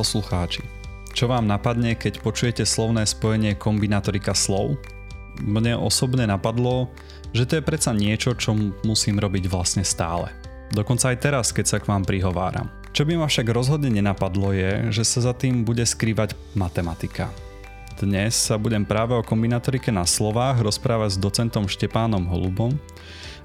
Poslucháči, čo vám napadne, keď počujete slovné spojenie kombinatorika slov? Mne osobne napadlo, že to je predsa niečo, čo musím robiť vlastne stále. Dokonca aj teraz, keď sa k vám prihováram. Čo by ma však rozhodne nenapadlo je, že sa za tým bude skrývať matematika. Dnes sa budem práve o kombinatorike na slovách rozprávať s docentom Štepánom Holubom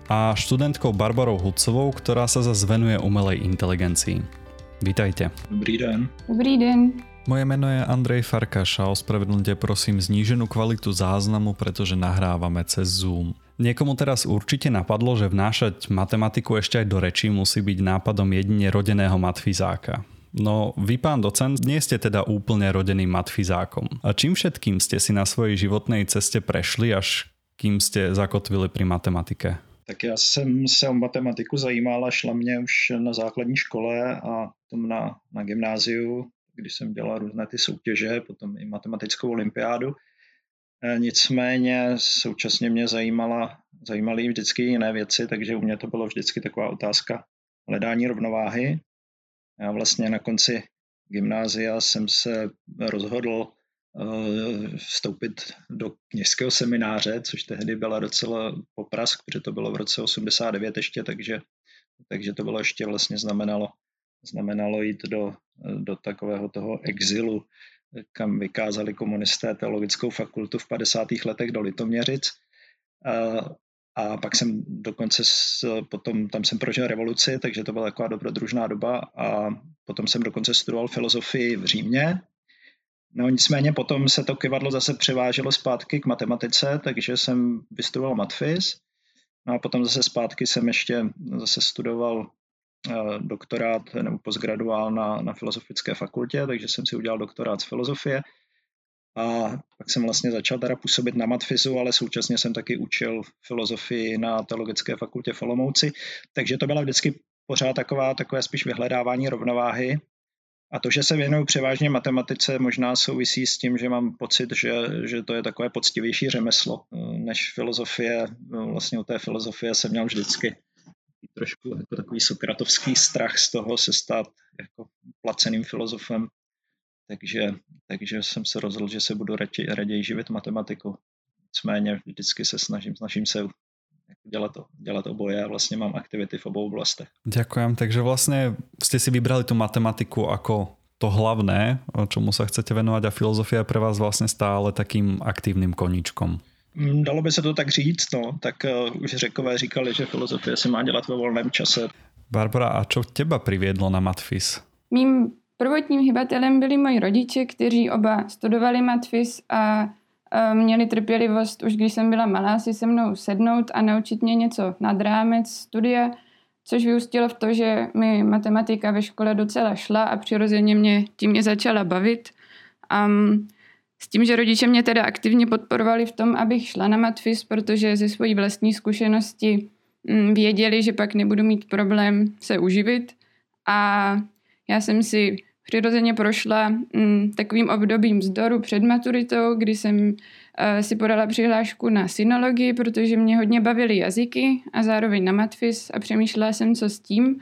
a študentkou Barbarou Hudcovou, ktorá sa zase venuje umelej inteligencii. Vítajte. Dobrý den. Dobrý den. Moje meno je Andrej Farkaš a ospravedlňte prosím zníženú kvalitu záznamu, pretože nahrávame cez Zoom. Niekomu teraz určite napadlo, že vnášať matematiku ešte aj do rečí musí byť nápadom jedine rodeného matfizáka. No vy, pán docent, nie ste teda úplne rodeným matfizákom. A čím všetkým ste si na svojej životnej ceste prešli, až kým ste zakotvili pri matematike? Tak já jsem se o matematiku zajímal a šla mě už na základní škole a potom na, na gymnáziu, když jsem dělal různé ty soutěže, potom i matematickou olympiádu. E, nicméně současně mě zajímala, zajímaly vždycky jiné věci, takže u mě to bylo vždycky taková otázka hledání rovnováhy. Já vlastně na konci gymnázia jsem se rozhodl vstoupit do kněžského semináře, což tehdy byla docela poprask, protože to bylo v roce 89 ještě, takže, takže to bylo ještě vlastně znamenalo, znamenalo jít do, do takového toho exilu, kam vykázali komunisté teologickou fakultu v 50. letech do Litoměřic. A, eh, a pak jsem dokonce s, potom, tam jsem prožil revoluci, takže to byla taková dobrodružná doba a potom jsem dokonce studoval filozofii v Římě, No nicméně potom se to kivadlo zase převáželo zpátky k matematice, takže jsem vystudoval matfis. No a potom zase zpátky jsem ještě zase studoval uh, doktorát nebo postgraduál na, na filozofické fakultě, takže jsem si udělal doktorát z filozofie. A pak jsem vlastně začal teda působit na matfizu, ale současně jsem taky učil filozofii na teologické fakultě v Olomouci. Takže to byla vždycky pořád taková, takové spíš vyhledávání rovnováhy a to, že se věnuju převážně matematice, možná souvisí s tím, že mám pocit, že, že to je takové poctivější řemeslo než filozofie. Vlastně u té filozofie jsem měl vždycky trošku jako takový sokratovský strach z toho se stát jako placeným filozofem. Takže, takže jsem se rozhodl, že se budu raději, raději živit matematiku. Nicméně vždycky se snažím, snažím se dělat, dělat oboje a vlastně mám aktivity v obou oblastech. Ďakujem, takže vlastně jste si vybrali tu matematiku jako to hlavné, čemu sa chcete venovať a filozofia je pre vás vlastně stále takým aktivním koníčkom. Mm, dalo by se to tak říct, no. Tak uh, už řekové říkali, že filozofie se má dělat ve volném čase. Barbara, a čo těba priviedlo na Matfis? Mým prvotním hybatelem byli moji rodiče, kteří oba studovali Matfis a měli trpělivost už když jsem byla malá si se mnou sednout a naučit mě něco nad rámec studia, což vyústilo v to, že mi matematika ve škole docela šla a přirozeně mě tím mě začala bavit. Um, s tím, že rodiče mě teda aktivně podporovali v tom, abych šla na matfis, protože ze svojí vlastní zkušenosti um, věděli, že pak nebudu mít problém se uživit. A já jsem si přirozeně prošla mm, takovým obdobím vzdoru před maturitou, kdy jsem uh, si podala přihlášku na synologii, protože mě hodně bavily jazyky a zároveň na matfis a přemýšlela jsem, co s tím.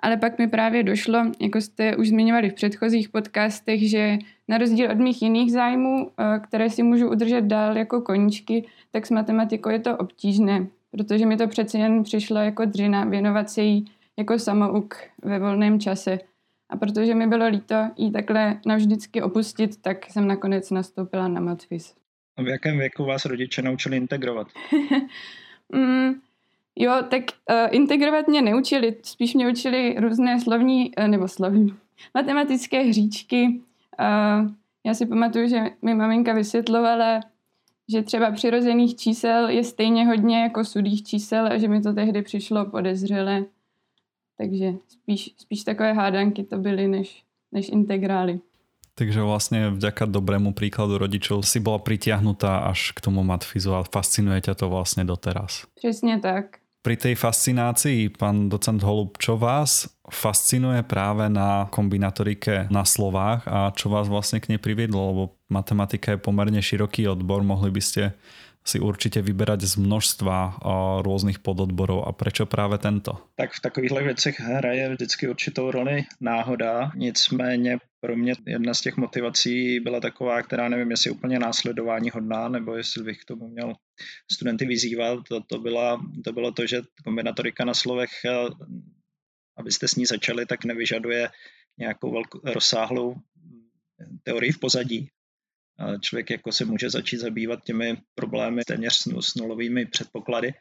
Ale pak mi právě došlo, jako jste už zmiňovali v předchozích podcastech, že na rozdíl od mých jiných zájmů, uh, které si můžu udržet dál jako koníčky, tak s matematikou je to obtížné, protože mi to přece jen přišlo jako dřina věnovat se jí jako samouk ve volném čase. A protože mi bylo líto jí takhle navždycky opustit, tak jsem nakonec nastoupila na matfis. A v jakém věku vás rodiče naučili integrovat? mm, jo, tak uh, integrovat mě neučili, spíš mě učili různé slovní, uh, nebo slovní, matematické hříčky. Uh, já si pamatuju, že mi maminka vysvětlovala, že třeba přirozených čísel je stejně hodně jako sudých čísel a že mi to tehdy přišlo podezřelé. Takže spíš, spíš takové hádanky to byly než, než integrály. Takže vlastně vďaka dobrému príkladu rodičov si bola pritiahnutá až k tomu matfizu a fascinuje ťa to vlastně doteraz. Přesně tak. Pri tej fascinácii, pán docent Holub, čo vás fascinuje práve na kombinatorike na slovách a čo vás vlastne k nej priviedlo, lebo matematika je pomerne široký odbor, mohli by ste si určitě vyberať z množstva různých pododborů a proč právě tento? Tak v takovýchhle věcech hraje vždycky určitou roli náhoda, nicméně pro mě jedna z těch motivací byla taková, která nevím, jestli je úplně následování hodná, nebo jestli bych k tomu měl studenty vyzývat, to, to, byla, to bylo to, že kombinatorika na slovech, eh, abyste s ní začali, tak nevyžaduje nějakou velkou, rozsáhlou teorii v pozadí. Člověk jako se může začít zabývat těmi problémy téměř s nulovými předpoklady,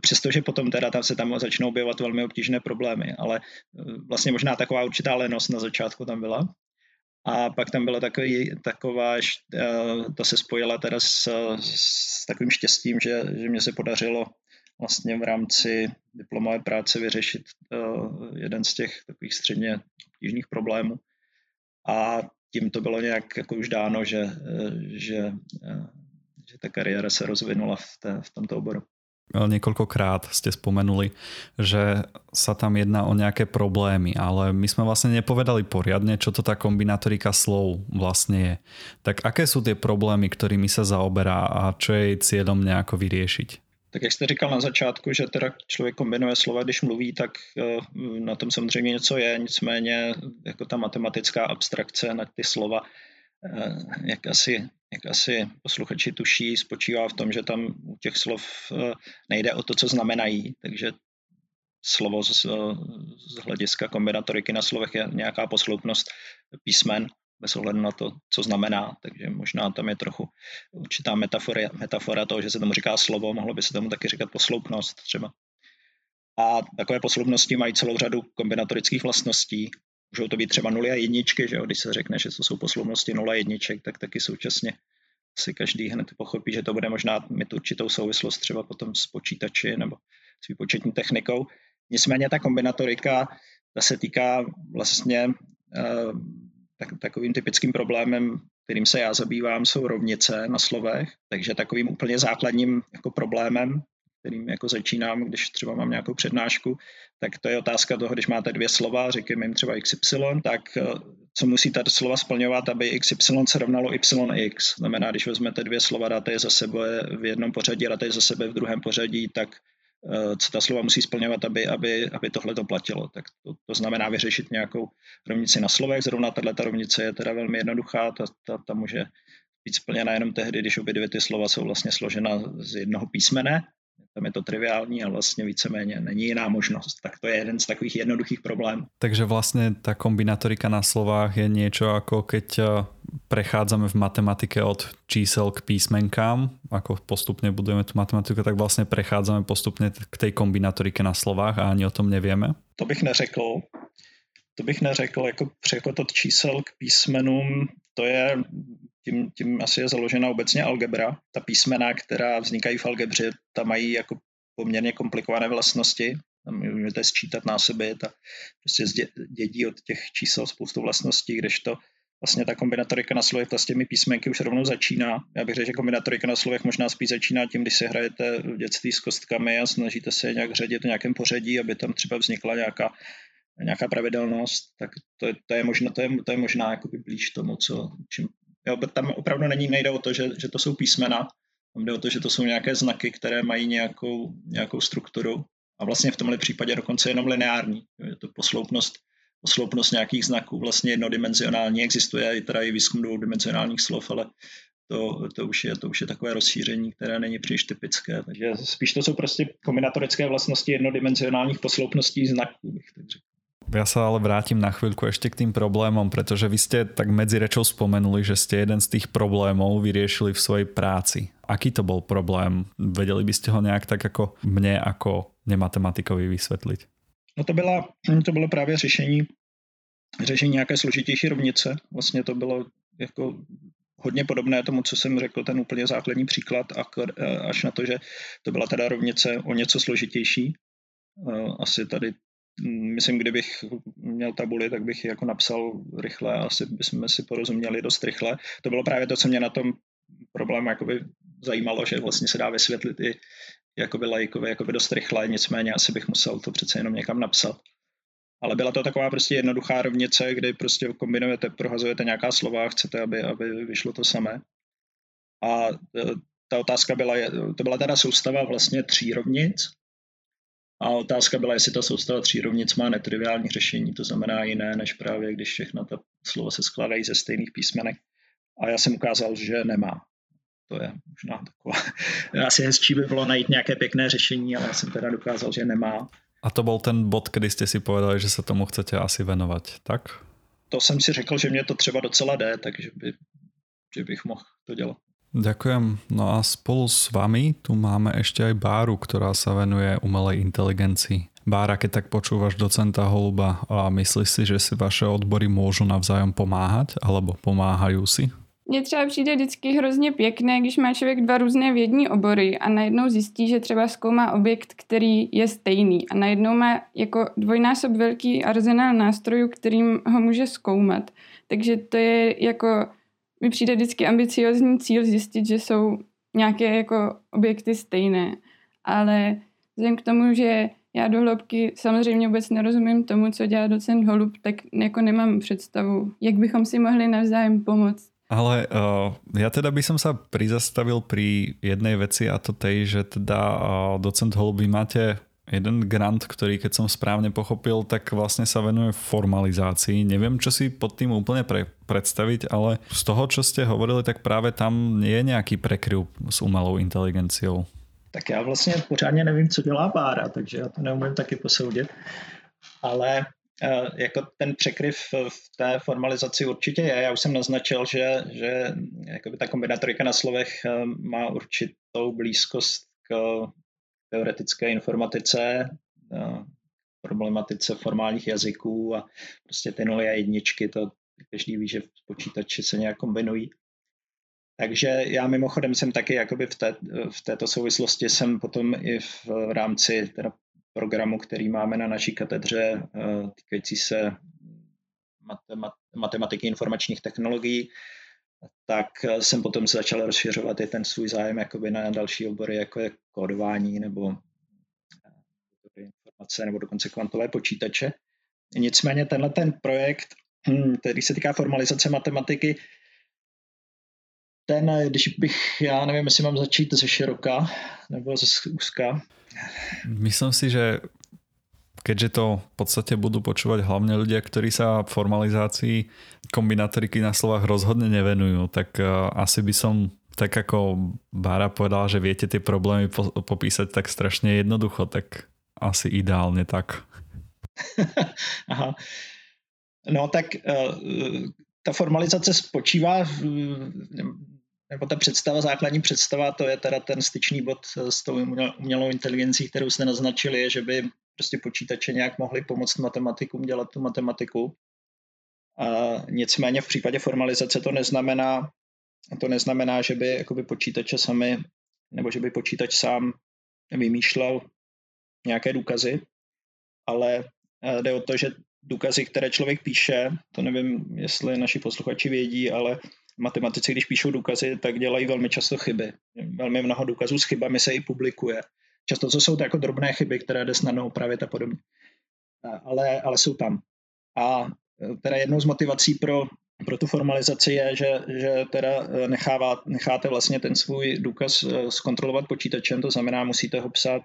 přestože potom teda tam se tam začnou objevovat velmi obtížné problémy, ale eh, vlastně možná taková určitá lenost na začátku tam byla. A pak tam byla takový, taková, eh, ta se spojila teda s, s takovým štěstím, že, že mě se podařilo vlastně v rámci diplomové práce vyřešit uh, jeden z těch takových středně obtížných problémů. A tím to bylo nějak jako už dáno, že, uh, že, uh, že ta kariéra se rozvinula v, té, v tomto oboru. Niekoľkokrát ste spomenuli, že sa tam jedná o nejaké problémy, ale my sme vlastne nepovedali poriadne, čo to tá kombinátorika slov vlastne je. Tak aké sú tie problémy, ktorými sa zaoberá a čo je jej cieľom nejako vyriešiť? Tak jak jste říkal na začátku, že teda člověk kombinuje slova, když mluví, tak eh, na tom samozřejmě něco je, nicméně jako ta matematická abstrakce na ty slova, eh, jak asi, jak asi posluchači tuší, spočívá v tom, že tam u těch slov eh, nejde o to, co znamenají, takže slovo z, z hlediska kombinatoriky na slovech je nějaká posloupnost písmen bez ohledu na to, co znamená. Takže možná tam je trochu určitá metafora, metafora toho, že se tomu říká slovo, mohlo by se tomu taky říkat posloupnost třeba. A takové posloupnosti mají celou řadu kombinatorických vlastností. Můžou to být třeba nuly a jedničky, že jo? když se řekne, že to jsou posloupnosti nula a jedniček, tak taky současně si každý hned pochopí, že to bude možná mít určitou souvislost třeba potom s počítači nebo s výpočetní technikou. Nicméně ta kombinatorika ta se týká vlastně uh, tak, takovým typickým problémem, kterým se já zabývám, jsou rovnice na slovech, takže takovým úplně základním jako problémem, kterým jako začínám, když třeba mám nějakou přednášku, tak to je otázka toho, když máte dvě slova, řekněme jim třeba XY, tak eh, co musí ta slova splňovat, aby XY se rovnalo YX. Znamená, když vezmete dvě slova, dáte je za sebe v jednom pořadí, dáte je za sebe v druhém pořadí, tak co ta slova musí splňovat, aby, aby, aby tohle to platilo. Tak to, to znamená vyřešit nějakou rovnici na slovech. Zrovna tato rovnice je teda velmi jednoduchá, ta, ta, ta může být splněna jenom tehdy, když obě dvě ty slova jsou vlastně složena z jednoho písmene, tam je to triviální a vlastně víceméně není jiná možnost. Tak to je jeden z takových jednoduchých problémů. Takže vlastně ta kombinatorika na slovách je něco jako keď eh, prechádzame v matematike od čísel k písmenkám, ako postupne budujeme tu matematiku, tak vlastně prechádzame postupně k tej kombinatorike na slovách a ani o tom nevieme? To bych neřekl. To bych neřekl, jako přechod od čísel k písmenům, to je tím, tím asi je založena obecně algebra. Ta písmena, která vznikají v algebře, ta mají jako poměrně komplikované vlastnosti. Tam můžete sčítat násoby, ta prostě dědí od těch čísel spoustu vlastností, kdežto vlastně ta kombinatorika na slovech s těmi písmenky už rovnou začíná. Já bych řekl, že kombinatorika na slovech možná spíš začíná tím, když si hrajete v dětství s kostkami a snažíte se je nějak řadit v nějakém pořadí, aby tam třeba vznikla nějaká, nějaká pravidelnost, tak to je, to je možná, to je, to je možná blíž tomu, co, čím Jo, tam opravdu není, nejde o to, že, že to jsou písmena, tam jde o to, že to jsou nějaké znaky, které mají nějakou, nějakou strukturu a vlastně v tomhle případě dokonce jenom lineární. Je to posloupnost, posloupnost nějakých znaků, vlastně jednodimenzionální. Existuje i teda i výzkum dvoudimenzionálních slov, ale to, to, už je, to už je takové rozšíření, které není příliš typické. Takže spíš to jsou prostě kombinatorické vlastnosti jednodimenzionálních posloupností znaků, bych tak. Ja sa ale vrátim na chvíľku ešte k tým problémom, pretože vy ste tak medzi rečou spomenuli, že ste jeden z tých problémov vyriešili v svojej práci. Aký to bol problém? Vedeli by ste ho nejak tak ako mne, ako nematematikovi vysvetliť? No to, byla, to bylo právě řešení, řešení nějaké složitější rovnice. Vlastně to bylo jako hodně podobné tomu, co jsem řekl, ten úplně základní příklad, až na to, že to byla teda rovnice o něco složitější. Asi tady myslím, kdybych měl tabuli, tak bych ji jako napsal rychle asi bychom si porozuměli dost rychle. To bylo právě to, co mě na tom problému jakoby zajímalo, že vlastně se dá vysvětlit i jakoby lajkovi jakoby dost rychle, nicméně asi bych musel to přece jenom někam napsat. Ale byla to taková prostě jednoduchá rovnice, kdy prostě kombinujete, prohazujete nějaká slova a chcete, aby, aby vyšlo to samé. A e, ta otázka byla, to byla teda soustava vlastně tří rovnic, a otázka byla, jestli ta soustava tří rovnic má netriviální řešení, to znamená jiné, než právě když všechna ta slova se skládají ze stejných písmenek. A já jsem ukázal, že nemá. To je možná taková... Asi hezčí by bylo najít nějaké pěkné řešení, ale já jsem teda dokázal, že nemá. A to byl ten bod, kdy jste si povedali, že se tomu chcete asi venovat, tak? To jsem si řekl, že mě to třeba docela jde, takže by, že bych mohl to dělat. Ďakujem. No a spolu s vami tu máme ešte aj Báru, ktorá sa venuje umelej inteligencii. Bára, keď tak počúvaš docenta Holuba a myslíš si, že si vaše odbory môžu navzájom pomáhať alebo pomáhajú si? Mně třeba přijde vždycky hrozně pěkné, když má člověk dva různé vědní obory a najednou zjistí, že třeba zkoumá objekt, který je stejný a najednou má jako dvojnásob velký arzenál nástrojů, kterým ho může zkoumat. Takže to je jako mi přijde vždycky ambiciozní cíl zjistit, že jsou nějaké jako objekty stejné. Ale vzhledem k tomu, že já do hloubky samozřejmě vůbec nerozumím tomu, co dělá docent Holub, tak jako nemám představu, jak bychom si mohli navzájem pomoct. Ale uh, ja teda by som sa prizastavil pri jednej veci a to tej, že teda uh, docent Holub, vy máte jeden grant, ktorý keď som správne pochopil, tak vlastne sa venuje formalizácii. Neviem, čo si pod tým úplne pre, predstaviť, ale z toho, čo ste hovorili, tak práve tam je nejaký prekryv s umelou inteligenciou. Tak já vlastně pořádně nevím, co dělá Bára, takže já to neumím taky posoudit. Ale jako ten překryv v té formalizaci určitě je. Já už jsem naznačil, že, že ta kombinatorika na slovech uh, má určitou blízkost k teoretické informatice, problematice formálních jazyků a prostě ty nuly a jedničky, to každý ví, že v počítači se nějak kombinují. Takže já mimochodem jsem taky jakoby v, té, v této souvislosti jsem potom i v, v rámci teda programu, který máme na naší katedře eh, týkající se matemat, matematiky informačních technologií, tak eh, jsem potom začal rozšiřovat i ten svůj zájem jakoby na další obory, jako je kódování nebo eh, informace nebo dokonce kvantové počítače. Nicméně tenhle ten projekt, hm, který se týká formalizace matematiky, ten, eh, když bych, já nevím, jestli mám začít ze široka nebo ze úzka. Myslím si, že keďže to v podstate budú počúvať hlavne ľudia, ktorí sa formalizácii kombinatoriky na slovách rozhodne nevenujú, tak uh, asi by som tak ako Bára povedala, že viete tie problémy po- popísať tak strašne jednoducho, tak asi ideálne tak. Aha. No tak uh, ta formalizace spočívá v, nebo ta představa, základní představa, to je teda ten styčný bod s tou umělou inteligencí, kterou jste naznačili, že by prostě počítače nějak mohly pomoct matematikům dělat tu matematiku. A nicméně v případě formalizace to neznamená, to neznamená, že by jakoby počítače sami, nebo že by počítač sám vymýšlel nějaké důkazy, ale eh, jde o to, že důkazy, které člověk píše, to nevím, jestli naši posluchači vědí, ale matematici, když píšou důkazy, tak dělají velmi často chyby. Velmi mnoho důkazů s chybami se i publikuje. Často to jsou to jako drobné chyby, které jde snadno opravit a podobně. Ale, ale jsou tam. A e, teda jednou z motivací pro, pro tu formalizaci je, že, že teda e, nechává, necháte vlastně ten svůj důkaz e, zkontrolovat počítačem, to znamená, musíte ho psát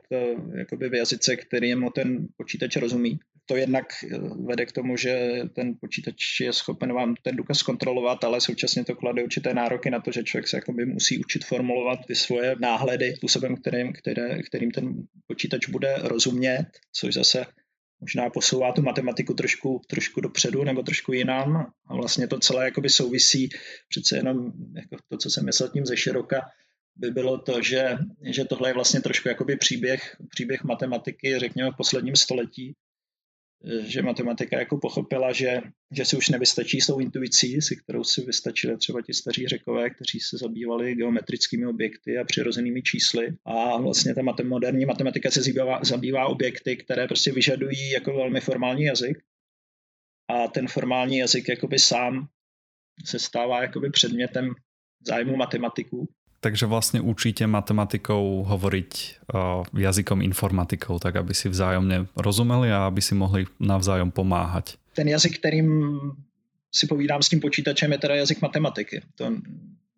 jakoby v jazyce, kterému ten počítač rozumí to jednak eh, vede k tomu, že ten počítač je schopen vám ten důkaz kontrolovat, ale současně to klade určité nároky na to, že člověk se jakoby musí učit formulovat ty svoje náhledy způsobem, kterým, které, kterým ten počítač bude rozumět, což zase možná posouvá tu matematiku trošku, trošku dopředu nebo trošku jinam. A vlastně to celé jakoby souvisí. Přece jenom jako to, co jsem myslel tím ze široka, by bylo to, že, že tohle je vlastně trošku jakoby příběh, příběh matematiky, řekněme, v posledním století, že matematika jako pochopila, že, že si už nevystačí s tou intuicí, si kterou si vystačili třeba ti staří řekové, kteří se zabývali geometrickými objekty a přirozenými čísly. A vlastně ta matem, moderní matematika se zabývá, zabývá objekty, které prostě vyžadují jako velmi formální jazyk. A ten formální jazyk jakoby sám se stává jakoby předmětem zájmu matematiků takže vlastne učíte matematikou hovoriť uh, jazykom informatikov, tak aby si vzájomne rozumeli a aby si mohli navzájom pomáhať. Ten jazyk, kterým si povídám s tím počítačem, je teda jazyk matematiky. To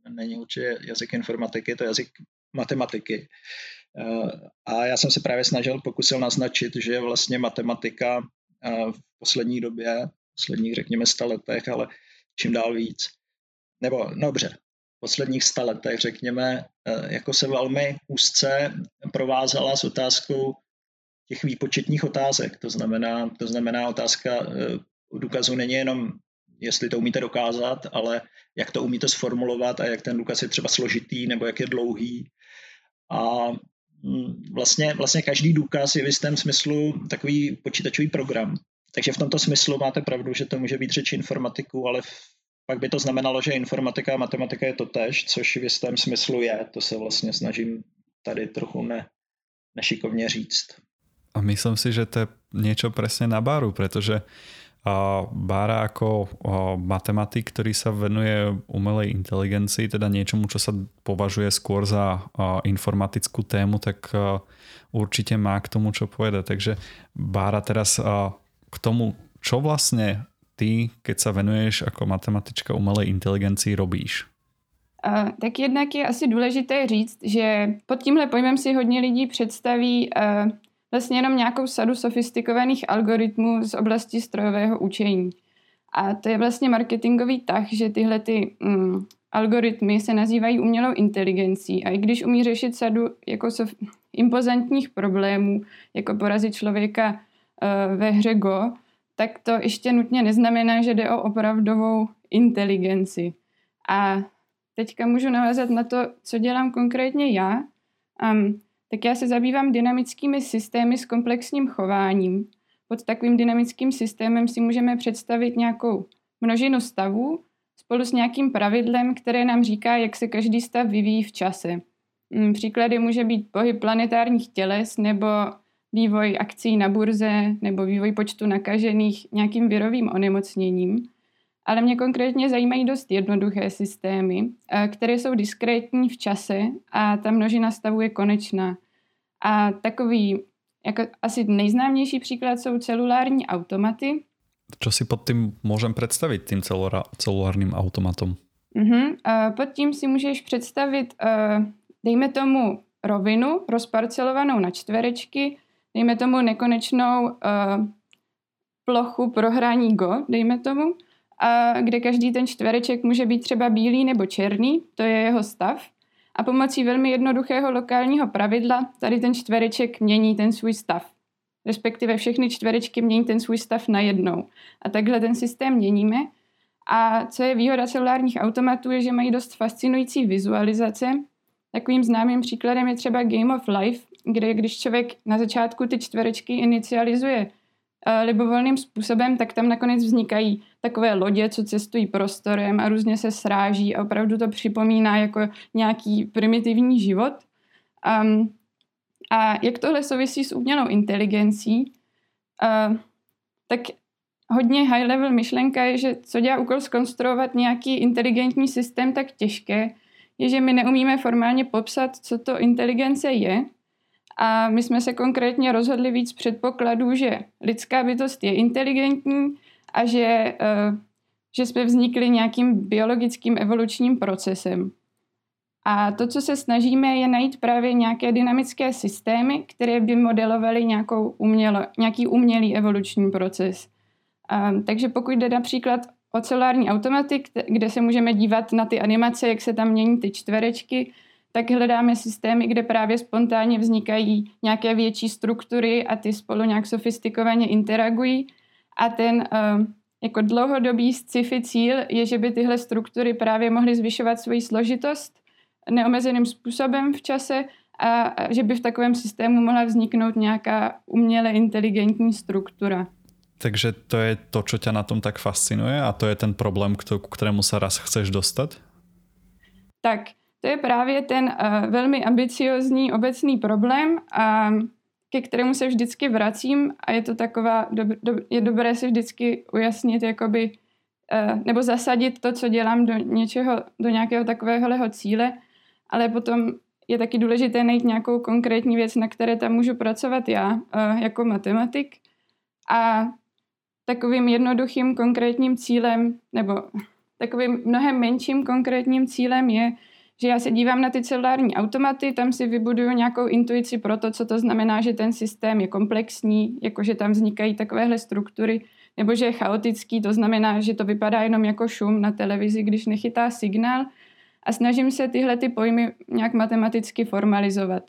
není určitě jazyk informatiky, to je jazyk matematiky. Eh, a já jsem se právě snažil, pokusil naznačit, že vlastně matematika eh, v poslední době, posledních řekněme sta letech, ale čím dál víc, nebo no dobře, posledních sta letech řekněme, eh, jako se velmi úzce provázala s otázkou těch výpočetních otázek. To znamená, to znamená otázka důkazu není jenom, jestli to umíte dokázat, ale jak to umíte sformulovat a jak ten důkaz je třeba složitý nebo jak je dlouhý. A mm, vlastně, vlastně každý důkaz je v jistém smyslu takový počítačový program. Takže v tomto smyslu máte pravdu, že to může být řeč informatiku, ale pak by to znamenalo, že informatika a matematika je to tež, což v jistém smyslu je. To se vlastně snažím tady trochu ne, nešikovně říct. A myslím si, že to je něco přesně na baru, protože Bára ako matematik, ktorý sa venuje umelej inteligencii, teda niečomu, čo sa považuje skôr za informatickú tému, tak určite má k tomu čo povedať. Takže Bára teraz k tomu, čo vlastne ty, keď sa venuješ ako matematička umelej inteligencii, robíš? Uh, tak jednak je asi důležité říct, že pod tímhle pojmem si hodně lidí představí uh, vlastně jenom nějakou sadu sofistikovaných algoritmů z oblasti strojového učení. A to je vlastně marketingový tah, že tyhle ty mm, algoritmy se nazývají umělou inteligencí a i když umí řešit sadu jako sof- impozantních problémů, jako porazit člověka uh, ve hře Go, tak to ještě nutně neznamená, že jde o opravdovou inteligenci. A teďka můžu navázat na to, co dělám konkrétně já. Um, tak já se zabývám dynamickými systémy s komplexním chováním. Pod takovým dynamickým systémem si můžeme představit nějakou množinu stavů spolu s nějakým pravidlem, které nám říká, jak se každý stav vyvíjí v čase. Mm, příklady může být pohyb planetárních těles nebo vývoj akcí na burze nebo vývoj počtu nakažených nějakým virovým onemocněním. Ale mě konkrétně zajímají dost jednoduché systémy, eh, které jsou diskrétní v čase a ta množina stavů je konečná. A takový jako asi nejznámější příklad jsou celulární automaty. Co si pod tím můžem představit, tím celulárním automatom? Uh-huh. A pod tím si můžeš představit, uh, dejme tomu, rovinu rozparcelovanou na čtverečky, dejme tomu nekonečnou uh, plochu pro hraní Go, dejme tomu, a kde každý ten čtvereček může být třeba bílý nebo černý, to je jeho stav. A pomocí velmi jednoduchého lokálního pravidla tady ten čtvereček mění ten svůj stav. Respektive všechny čtverečky mění ten svůj stav najednou. A takhle ten systém měníme. A co je výhoda celulárních automatů, je, že mají dost fascinující vizualizace. Takovým známým příkladem je třeba Game of Life, kde když člověk na začátku ty čtverečky inicializuje Eh, libovolným způsobem, tak tam nakonec vznikají takové lodě, co cestují prostorem a různě se sráží a opravdu to připomíná jako nějaký primitivní život. Um, a jak tohle souvisí s umělou inteligencí, uh, tak hodně high level myšlenka je, že co dělá úkol skonstruovat nějaký inteligentní systém tak těžké, je, že my neumíme formálně popsat, co to inteligence je, a my jsme se konkrétně rozhodli víc předpokladů, že lidská bytost je inteligentní a že, uh, že jsme vznikli nějakým biologickým evolučním procesem. A to, co se snažíme, je najít právě nějaké dynamické systémy, které by modelovaly nějakou umělo, nějaký umělý evoluční proces. Um, takže pokud jde například o celární automaty, kde se můžeme dívat na ty animace, jak se tam mění ty čtverečky, tak hledáme systémy, kde právě spontánně vznikají nějaké větší struktury a ty spolu nějak sofistikovaně interagují. A ten uh, jako dlouhodobý sci-fi cíl je, že by tyhle struktury právě mohly zvyšovat svoji složitost neomezeným způsobem v čase a že by v takovém systému mohla vzniknout nějaká uměle inteligentní struktura. Takže to je to, co tě na tom tak fascinuje a to je ten problém, k kterému se raz chceš dostat? Tak, to je právě ten uh, velmi ambiciozní obecný problém, a ke kterému se vždycky vracím a je to taková, do, do, je dobré si vždycky ujasnit, jakoby, uh, nebo zasadit to, co dělám do něčeho, do nějakého takového cíle, ale potom je taky důležité najít nějakou konkrétní věc, na které tam můžu pracovat já uh, jako matematik. A takovým jednoduchým konkrétním cílem, nebo takovým mnohem menším konkrétním cílem je, že já se dívám na ty celulární automaty, tam si vybuduju nějakou intuici pro to, co to znamená, že ten systém je komplexní, jakože tam vznikají takovéhle struktury, nebo že je chaotický, to znamená, že to vypadá jenom jako šum na televizi, když nechytá signál a snažím se tyhle ty pojmy nějak matematicky formalizovat.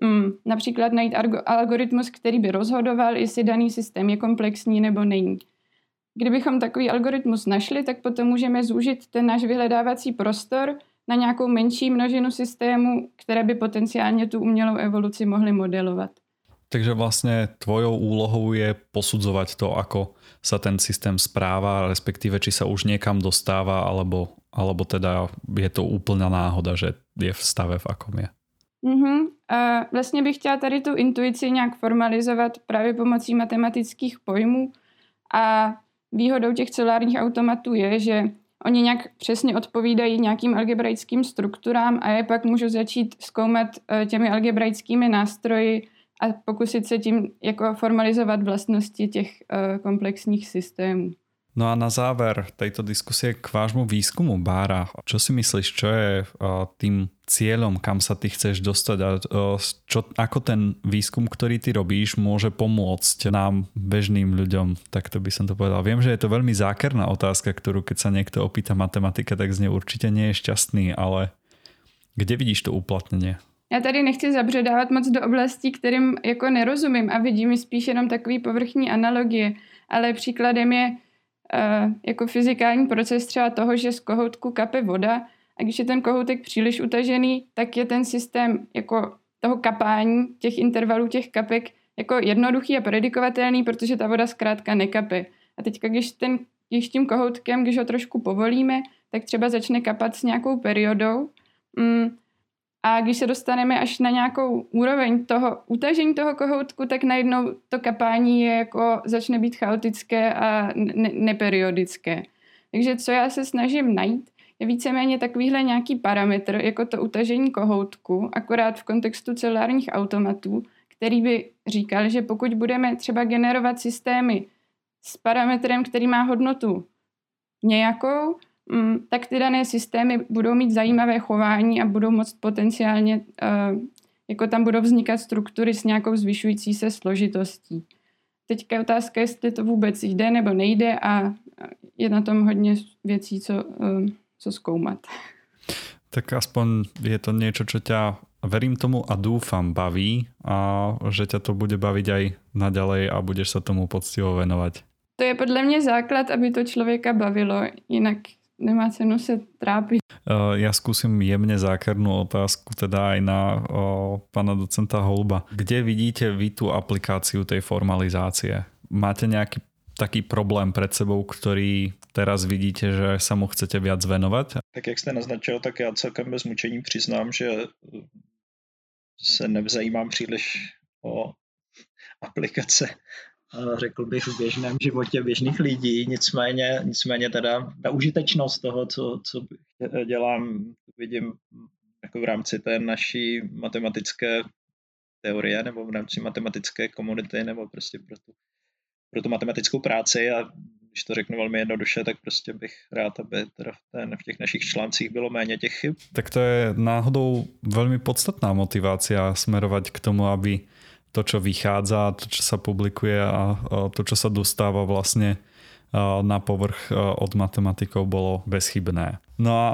Mm, například najít algoritmus, který by rozhodoval, jestli daný systém je komplexní nebo není. Kdybychom takový algoritmus našli, tak potom můžeme zúžit ten náš vyhledávací prostor na nějakou menší množinu systémů, které by potenciálně tu umělou evoluci mohly modelovat. Takže vlastně tvojou úlohou je posudzovat to, ako sa ten systém správa, respektíve či sa už niekam dostáva, alebo, alebo teda je to úplná náhoda, že je v stave, v akom je. Mm-hmm. A vlastně bych chtěla tady tu intuici nějak formalizovat právě pomocí matematických pojmů a výhodou těch celárních automatů je, že oni nějak přesně odpovídají nějakým algebraickým strukturám a je pak můžu začít zkoumat eh, těmi algebraickými nástroji a pokusit se tím jako formalizovat vlastnosti těch uh, komplexních systémů. No a na záver tejto diskusie k vášmu výskumu Bára, čo si myslíš, čo je uh, tým cieľom, kam sa ty chceš dostať a uh, čo, ako ten výskum, ktorý ty robíš, môže pomôcť nám, bežným ľuďom, tak to by som to povedal. Viem, že je to veľmi zákerná otázka, ktorú keď sa niekto opýta matematika, tak z nej určite nie je šťastný, ale kde vidíš to uplatnenie? Já tady nechci zabředávat moc do oblastí, kterým jako nerozumím a vidím spíš jenom takový povrchní analogie, ale příkladem je jako fyzikální proces třeba toho, že z kohoutku kape voda a když je ten kohoutek příliš utažený, tak je ten systém jako toho kapání, těch intervalů těch kapek jako jednoduchý a predikovatelný, protože ta voda zkrátka nekape. A teďka, když, ten, když tím kohoutkem, když ho trošku povolíme, tak třeba začne kapat s nějakou periodou, mm, a když se dostaneme až na nějakou úroveň toho utažení toho kohoutku, tak najednou to kapání je jako začne být chaotické a ne- neperiodické. Takže co já se snažím najít, je víceméně takovýhle nějaký parametr, jako to utažení kohoutku, akorát v kontextu celulárních automatů, který by říkal, že pokud budeme třeba generovat systémy s parametrem, který má hodnotu nějakou, tak ty dané systémy budou mít zajímavé chování a budou moct potenciálně, uh, jako tam budou vznikat struktury s nějakou zvyšující se složitostí. Teďka je otázka, jestli to vůbec jde nebo nejde a je na tom hodně věcí, co, uh, co zkoumat. Tak aspoň je to niečo, čo ťa, verím tomu a dúfam, baví a že ťa to bude baviť aj naďalej a budeš sa tomu poctivo venovať. To je podle mě základ, aby to člověka bavilo, jinak nemá cenu se trápiť. Uh, ja skúsim jemne zákernú otázku teda aj na uh, pána docenta Holba. Kde vidíte vy tú aplikáciu tej formalizácie? Máte nejaký taký problém před sebou, který teraz vidíte, že sa mu chcete viac venovať? Tak jak jste naznačil, tak já celkem bez mučení přiznám, že se nevzajímám příliš o aplikace řekl bych, v běžném životě běžných lidí. Nicméně, nicméně teda ta užitečnost toho, co, co dělám, vidím jako v rámci té naší matematické teorie nebo v rámci matematické komunity nebo prostě pro tu, pro tu matematickou práci a když to řeknu velmi jednoduše, tak prostě bych rád, aby teda v, ten, v těch našich článcích bylo méně těch chyb. Tak to je náhodou velmi podstatná motivácia smerovat k tomu, aby to, čo vychádza, to, čo sa publikuje a to, čo sa dostáva vlastne na povrch od matematikov bolo bezchybné. No a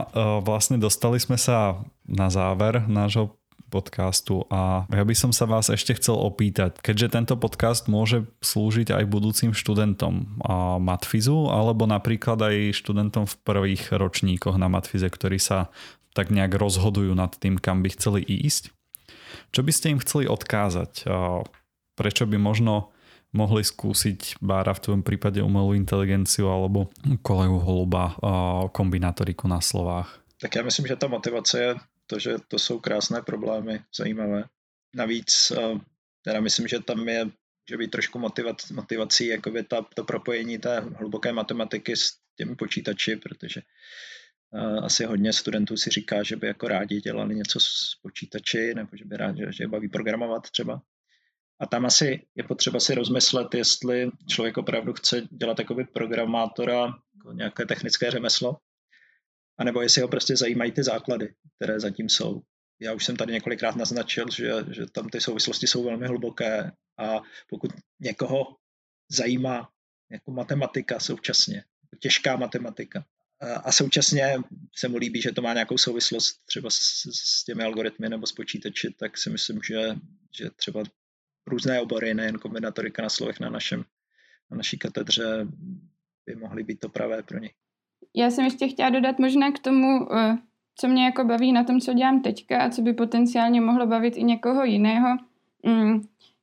vlastne dostali sme sa na záver nášho podcastu a ja by som sa vás ešte chcel opýtať, keďže tento podcast môže slúžiť aj budúcim študentom matfizu alebo napríklad aj študentom v prvých ročníkoch na matfize, ktorí sa tak nejak rozhodujú nad tým, kam by chceli ísť, čo by ste im chceli odkázať? Prečo by možno mohli skúsiť Bára v tvojom prípade umelú inteligenciu alebo kolegu Holuba kombinatoriku na slovách? Tak já myslím, že ta motivace je to, že to jsou krásné problémy, zajímavé. Navíc teda myslím, že tam je že být trošku motivac, motivací jakoby ta, to propojení té hluboké matematiky s těmi počítači, protože asi hodně studentů si říká, že by jako rádi dělali něco s počítači, nebo že by rádi, že je baví programovat třeba. A tam asi je potřeba si rozmyslet, jestli člověk opravdu chce dělat takový programátora, jako nějaké technické řemeslo, anebo jestli ho prostě zajímají ty základy, které zatím jsou. Já už jsem tady několikrát naznačil, že, že tam ty souvislosti jsou velmi hluboké a pokud někoho zajímá jako matematika současně, těžká matematika, a současně se mu líbí, že to má nějakou souvislost třeba s, s těmi algoritmy nebo s počítači, tak si myslím, že, že třeba různé obory, nejen kombinatorika na slovech na, našem, na naší katedře by mohly být to pravé pro ně. Já jsem ještě chtěla dodat možná k tomu, eh, co mě jako baví na tom, co dělám teďka a co by potenciálně mohlo bavit i někoho jiného.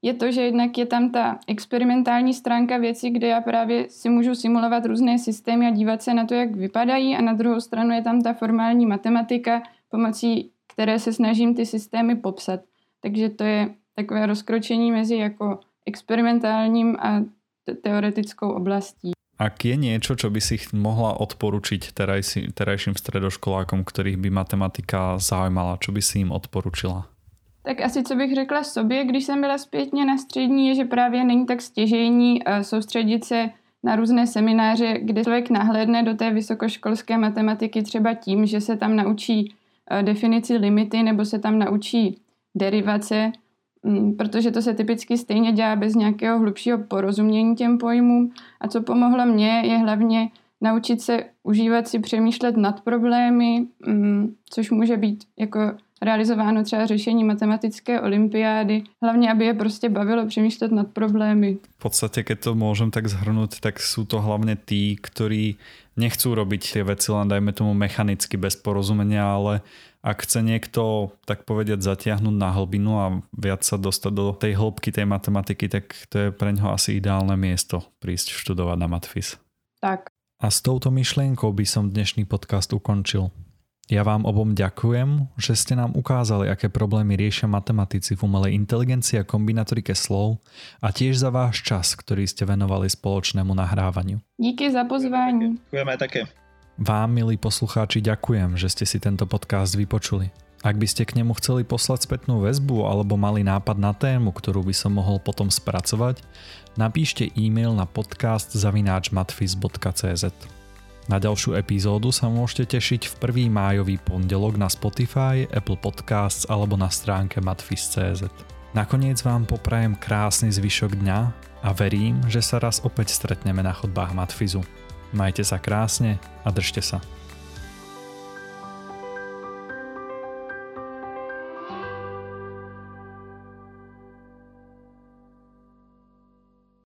Je to, že jednak je tam ta experimentální stránka věcí, kde já právě si můžu simulovat různé systémy a dívat se na to, jak vypadají a na druhou stranu je tam ta formální matematika, pomocí které se snažím ty systémy popsat. Takže to je takové rozkročení mezi jako experimentálním a teoretickou oblastí. Ak je niečo, čo by si mohla odporučiť terajsi, terajším stredoškolákom, ktorých by matematika zaujímala, čo by si im odporučila? Tak asi co bych řekla sobě, když jsem byla zpětně na střední, je, že právě není tak stěžejní eh, soustředit se na různé semináře, kde člověk nahlédne do té vysokoškolské matematiky třeba tím, že se tam naučí eh, definici limity nebo se tam naučí derivace, mm, protože to se typicky stejně dělá bez nějakého hlubšího porozumění těm pojmům. A co pomohlo mně, je hlavně naučit se užívat si přemýšlet nad problémy, mm, což může být jako realizováno třeba řešení matematické olympiády, hlavně aby je prostě bavilo přemýšlet nad problémy. V podstatě, keď to môžem tak zhrnout, tak jsou to hlavně tí, ktorí nechcú robiť tie veci len dajme tomu mechanicky bez porozumenia, ale ak chce niekto tak povediať zatiahnuť na hlbinu a viac sa dostať do tej hĺbky tej matematiky, tak to je pre ňoho asi ideálne miesto prísť študovať na Matfis. Tak. A s touto myšlienkou by som dnešný podcast ukončil. Ja vám obom ďakujem, že ste nám ukázali, aké problémy riešia matematici v umelej inteligencii a kombinatorike slov a tiež za váš čas, ktorý ste venovali spoločnému nahrávaniu. Díky za pozvání. Ďakujeme také. Vám, milí poslucháči, ďakujem, že ste si tento podcast vypočuli. Ak by ste k nemu chceli poslať spätnú väzbu alebo mali nápad na tému, ktorú by som mohol potom spracovať, napíšte e-mail na podcast zavináčmatfis.cz. Na ďalšiu epizódu sa môžete tešiť v prvý májový pondelok na Spotify, Apple Podcasts alebo na stránke matfis.cz. Nakoniec vám poprajem krásny zvyšok dňa a verím, že sa raz opäť stretneme na chodbách Matfizu. Majte sa krásne a držte sa.